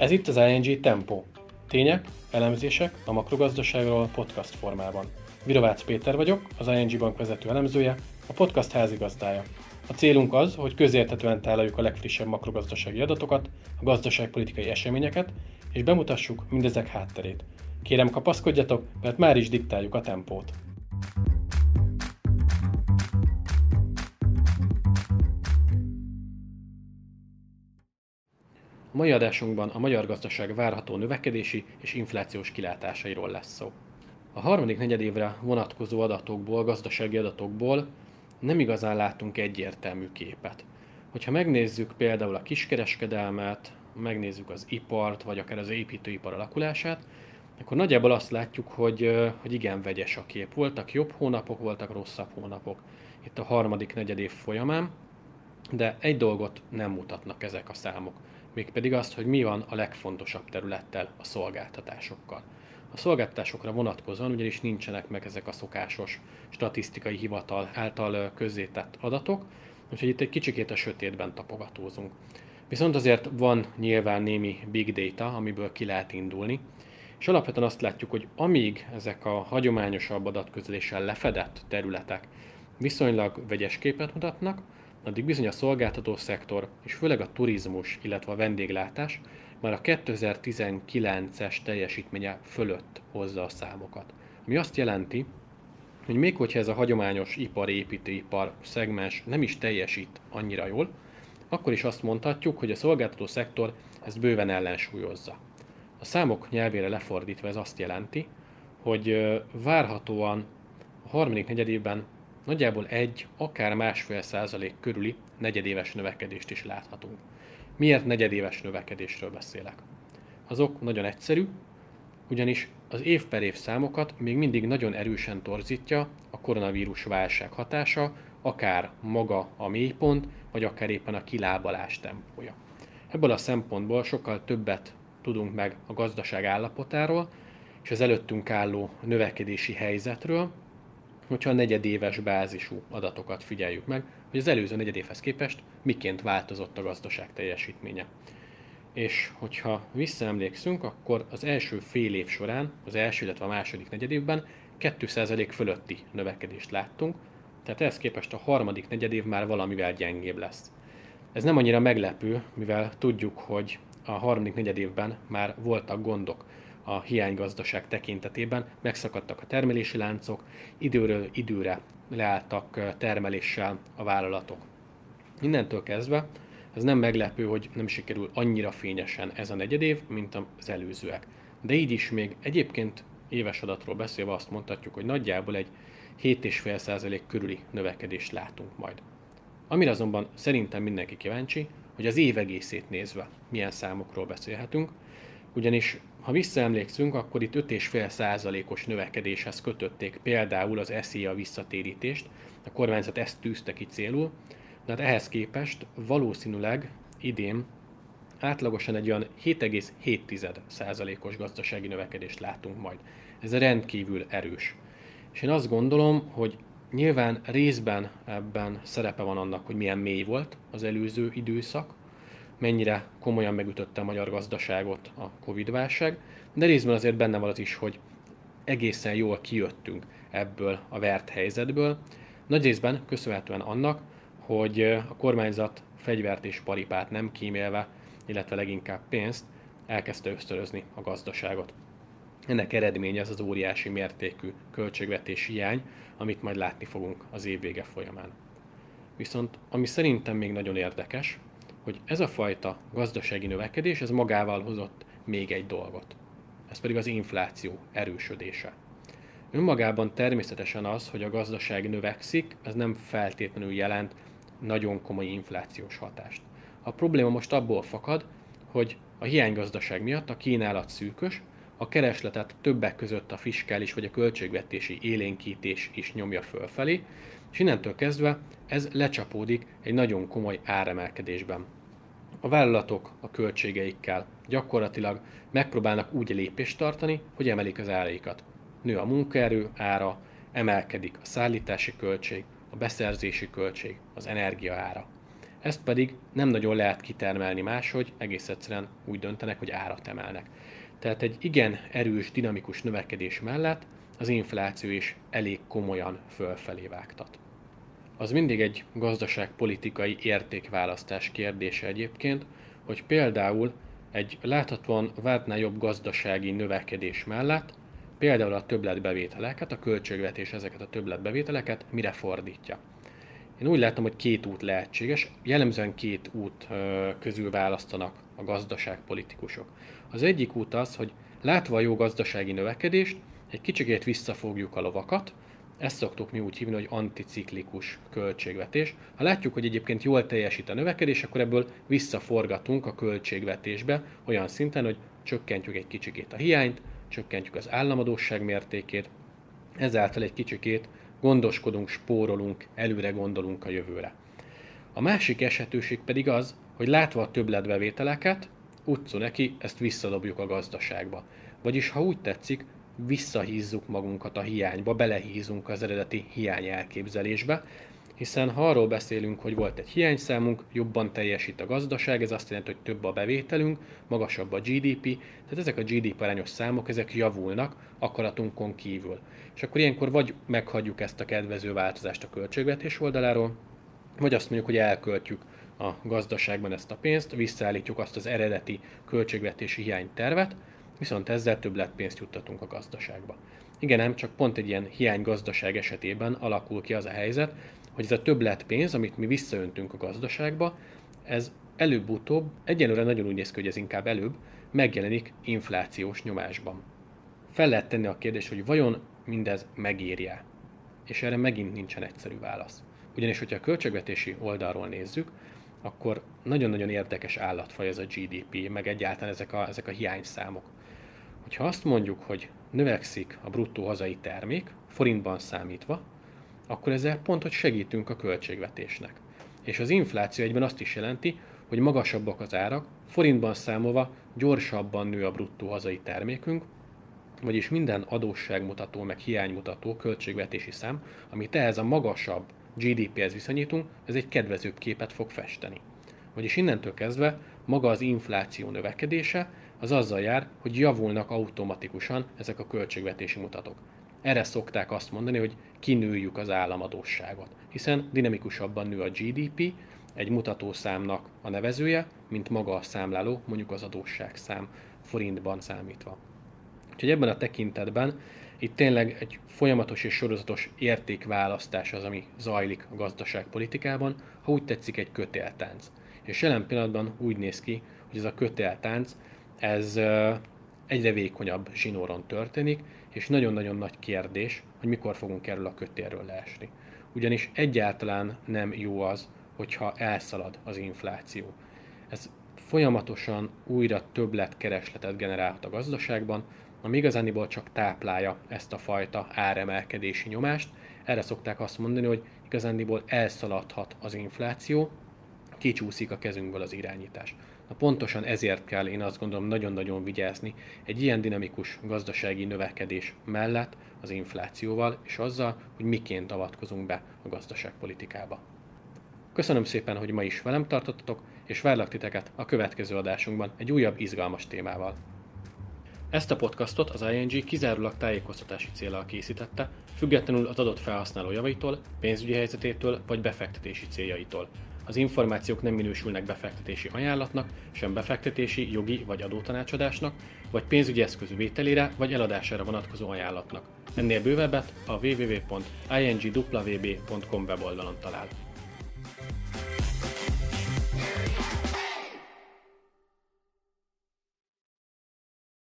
Ez itt az ING Tempo. Tények, elemzések a makrogazdaságról podcast formában. Virovácz Péter vagyok, az ING Bank vezető elemzője, a podcast házigazdája. A célunk az, hogy közérthetően tálaljuk a legfrissebb makrogazdasági adatokat, a gazdaságpolitikai eseményeket, és bemutassuk mindezek hátterét. Kérem kapaszkodjatok, mert már is diktáljuk a tempót. Mai adásunkban a magyar gazdaság várható növekedési és inflációs kilátásairól lesz szó. A harmadik negyedévre vonatkozó adatokból, gazdasági adatokból nem igazán látunk egyértelmű képet. Hogyha megnézzük például a kiskereskedelmet, megnézzük az ipart, vagy akár az építőipar alakulását, akkor nagyjából azt látjuk, hogy, hogy igen vegyes a kép. Voltak jobb hónapok, voltak rosszabb hónapok itt a harmadik negyedév folyamán, de egy dolgot nem mutatnak ezek a számok mégpedig azt, hogy mi van a legfontosabb területtel, a szolgáltatásokkal. A szolgáltatásokra vonatkozóan ugyanis nincsenek meg ezek a szokásos statisztikai hivatal által közzétett adatok, úgyhogy itt egy kicsikét a sötétben tapogatózunk. Viszont azért van nyilván némi big data, amiből ki lehet indulni, és alapvetően azt látjuk, hogy amíg ezek a hagyományosabb adatközléssel lefedett területek viszonylag vegyes képet mutatnak, addig bizony a szolgáltató szektor, és főleg a turizmus, illetve a vendéglátás már a 2019-es teljesítménye fölött hozza a számokat. Ami azt jelenti, hogy még hogyha ez a hagyományos ipar, építőipar szegmens nem is teljesít annyira jól, akkor is azt mondhatjuk, hogy a szolgáltató szektor ezt bőven ellensúlyozza. A számok nyelvére lefordítva ez azt jelenti, hogy várhatóan a harmadik negyedében nagyjából egy, akár másfél százalék körüli negyedéves növekedést is láthatunk. Miért negyedéves növekedésről beszélek? Azok nagyon egyszerű, ugyanis az év per év számokat még mindig nagyon erősen torzítja a koronavírus válság hatása, akár maga a mélypont, vagy akár éppen a kilábalás tempója. Ebből a szempontból sokkal többet tudunk meg a gazdaság állapotáról, és az előttünk álló növekedési helyzetről, hogyha a negyedéves bázisú adatokat figyeljük meg, hogy az előző negyedévhez képest miként változott a gazdaság teljesítménye. És hogyha visszaemlékszünk, akkor az első fél év során, az első, illetve a második negyedévben 2% fölötti növekedést láttunk, tehát ehhez képest a harmadik negyedév már valamivel gyengébb lesz. Ez nem annyira meglepő, mivel tudjuk, hogy a harmadik negyedévben már voltak gondok a hiánygazdaság tekintetében, megszakadtak a termelési láncok, időről időre leálltak termeléssel a vállalatok. Innentől kezdve ez nem meglepő, hogy nem sikerül annyira fényesen ez a negyedév, mint az előzőek. De így is még egyébként éves adatról beszélve azt mondhatjuk, hogy nagyjából egy 7,5% körüli növekedést látunk majd. Amire azonban szerintem mindenki kíváncsi, hogy az év egészét nézve milyen számokról beszélhetünk, ugyanis ha visszaemlékszünk, akkor itt 5,5%-os növekedéshez kötötték például az SZIA visszatérítést, a kormányzat ezt tűzte ki célul, de hát ehhez képest valószínűleg idén átlagosan egy olyan 7,7%-os gazdasági növekedést látunk majd. Ez rendkívül erős. És én azt gondolom, hogy nyilván részben ebben szerepe van annak, hogy milyen mély volt az előző időszak, mennyire komolyan megütötte a magyar gazdaságot a Covid-válság, de részben azért benne van az is, hogy egészen jól kijöttünk ebből a vert helyzetből. Nagy részben köszönhetően annak, hogy a kormányzat fegyvert és paripát nem kímélve, illetve leginkább pénzt elkezdte ösztönözni a gazdaságot. Ennek eredménye az az óriási mértékű költségvetési hiány, amit majd látni fogunk az év vége folyamán. Viszont ami szerintem még nagyon érdekes, hogy ez a fajta gazdasági növekedés, ez magával hozott még egy dolgot. Ez pedig az infláció erősödése. Önmagában természetesen az, hogy a gazdaság növekszik, ez nem feltétlenül jelent nagyon komoly inflációs hatást. A probléma most abból fakad, hogy a hiánygazdaság miatt a kínálat szűkös, a keresletet többek között a fiskális vagy a költségvetési élénkítés is nyomja fölfelé, és innentől kezdve ez lecsapódik egy nagyon komoly áremelkedésben. A vállalatok a költségeikkel gyakorlatilag megpróbálnak úgy lépést tartani, hogy emelik az áraikat. Nő a munkaerő ára, emelkedik a szállítási költség, a beszerzési költség, az energia ára. ezt pedig nem nagyon lehet kitermelni máshogy, egész egyszerűen úgy döntenek, hogy árat emelnek. Tehát egy igen erős, dinamikus növekedés mellett az infláció is elég komolyan fölfelé vágtat. Az mindig egy gazdaságpolitikai értékválasztás kérdése egyébként, hogy például egy láthatóan vártnál jobb gazdasági növekedés mellett például a többletbevételeket, a költségvetés ezeket a többletbevételeket mire fordítja. Én úgy látom, hogy két út lehetséges, jellemzően két út közül választanak a gazdaságpolitikusok. Az egyik út az, hogy látva a jó gazdasági növekedést, egy kicsikét visszafogjuk a lovakat, ezt szoktuk mi úgy hívni, hogy anticiklikus költségvetés. Ha látjuk, hogy egyébként jól teljesít a növekedés, akkor ebből visszaforgatunk a költségvetésbe olyan szinten, hogy csökkentjük egy kicsikét a hiányt, csökkentjük az államadóság mértékét, ezáltal egy kicsikét gondoskodunk, spórolunk, előre gondolunk a jövőre. A másik esetőség pedig az, hogy látva a többletbevételeket, utcu neki, ezt visszadobjuk a gazdaságba. Vagyis, ha úgy tetszik, visszahízzuk magunkat a hiányba, belehízunk az eredeti hiány elképzelésbe, hiszen ha arról beszélünk, hogy volt egy hiányszámunk, jobban teljesít a gazdaság, ez azt jelenti, hogy több a bevételünk, magasabb a GDP, tehát ezek a GDP arányos számok, ezek javulnak akaratunkon kívül. És akkor ilyenkor vagy meghagyjuk ezt a kedvező változást a költségvetés oldaláról, vagy azt mondjuk, hogy elköltjük a gazdaságban ezt a pénzt, visszaállítjuk azt az eredeti költségvetési hiánytervet, viszont ezzel pénzt juttatunk a gazdaságba. Igen, nem csak pont egy ilyen hiány gazdaság esetében alakul ki az a helyzet, hogy ez a többlet pénz, amit mi visszaöntünk a gazdaságba, ez előbb-utóbb, egyenlőre nagyon úgy néz ki, hogy ez inkább előbb, megjelenik inflációs nyomásban. Fel lehet tenni a kérdést, hogy vajon mindez megírja? És erre megint nincsen egyszerű válasz. Ugyanis, hogyha a költségvetési oldalról nézzük, akkor nagyon-nagyon érdekes állatfaj ez a GDP, meg egyáltalán ezek a, ezek a hiányszámok. Hogyha azt mondjuk, hogy növekszik a bruttó hazai termék, forintban számítva, akkor ezzel pont, hogy segítünk a költségvetésnek. És az infláció egyben azt is jelenti, hogy magasabbak az árak, forintban számolva gyorsabban nő a bruttó hazai termékünk, vagyis minden adósságmutató, meg hiánymutató költségvetési szám, amit ehhez a magasabb GDP-hez viszonyítunk, ez egy kedvezőbb képet fog festeni. Vagyis innentől kezdve maga az infláció növekedése az azzal jár, hogy javulnak automatikusan ezek a költségvetési mutatók. Erre szokták azt mondani, hogy kinőjük az államadósságot, hiszen dinamikusabban nő a GDP, egy mutatószámnak a nevezője, mint maga a számláló, mondjuk az adósságszám forintban számítva. Úgyhogy ebben a tekintetben itt tényleg egy folyamatos és sorozatos értékválasztás az, ami zajlik a gazdaságpolitikában, ha úgy tetszik egy kötéltánc. És jelen pillanatban úgy néz ki, hogy ez a kötéltánc, ez egyre vékonyabb zsinóron történik, és nagyon-nagyon nagy kérdés, hogy mikor fogunk erről a kötélről leesni. Ugyanis egyáltalán nem jó az, hogyha elszalad az infláció. Ez folyamatosan újra többlet keresletet generálhat a gazdaságban, ami igazániból csak táplálja ezt a fajta áremelkedési nyomást. Erre szokták azt mondani, hogy igazániból elszaladhat az infláció, kicsúszik a kezünkből az irányítás. Na pontosan ezért kell én azt gondolom nagyon-nagyon vigyázni egy ilyen dinamikus gazdasági növekedés mellett az inflációval és azzal, hogy miként avatkozunk be a gazdaságpolitikába. Köszönöm szépen, hogy ma is velem tartottatok, és várlak titeket a következő adásunkban egy újabb izgalmas témával. Ezt a podcastot az ING kizárólag tájékoztatási célral készítette, függetlenül az adott felhasználó javaitól, pénzügyi helyzetétől vagy befektetési céljaitól. Az információk nem minősülnek befektetési ajánlatnak, sem befektetési, jogi vagy adótanácsadásnak, vagy pénzügyi eszköz vételére vagy eladására vonatkozó ajánlatnak. Ennél bővebbet a www.ingwb.com weboldalon talál.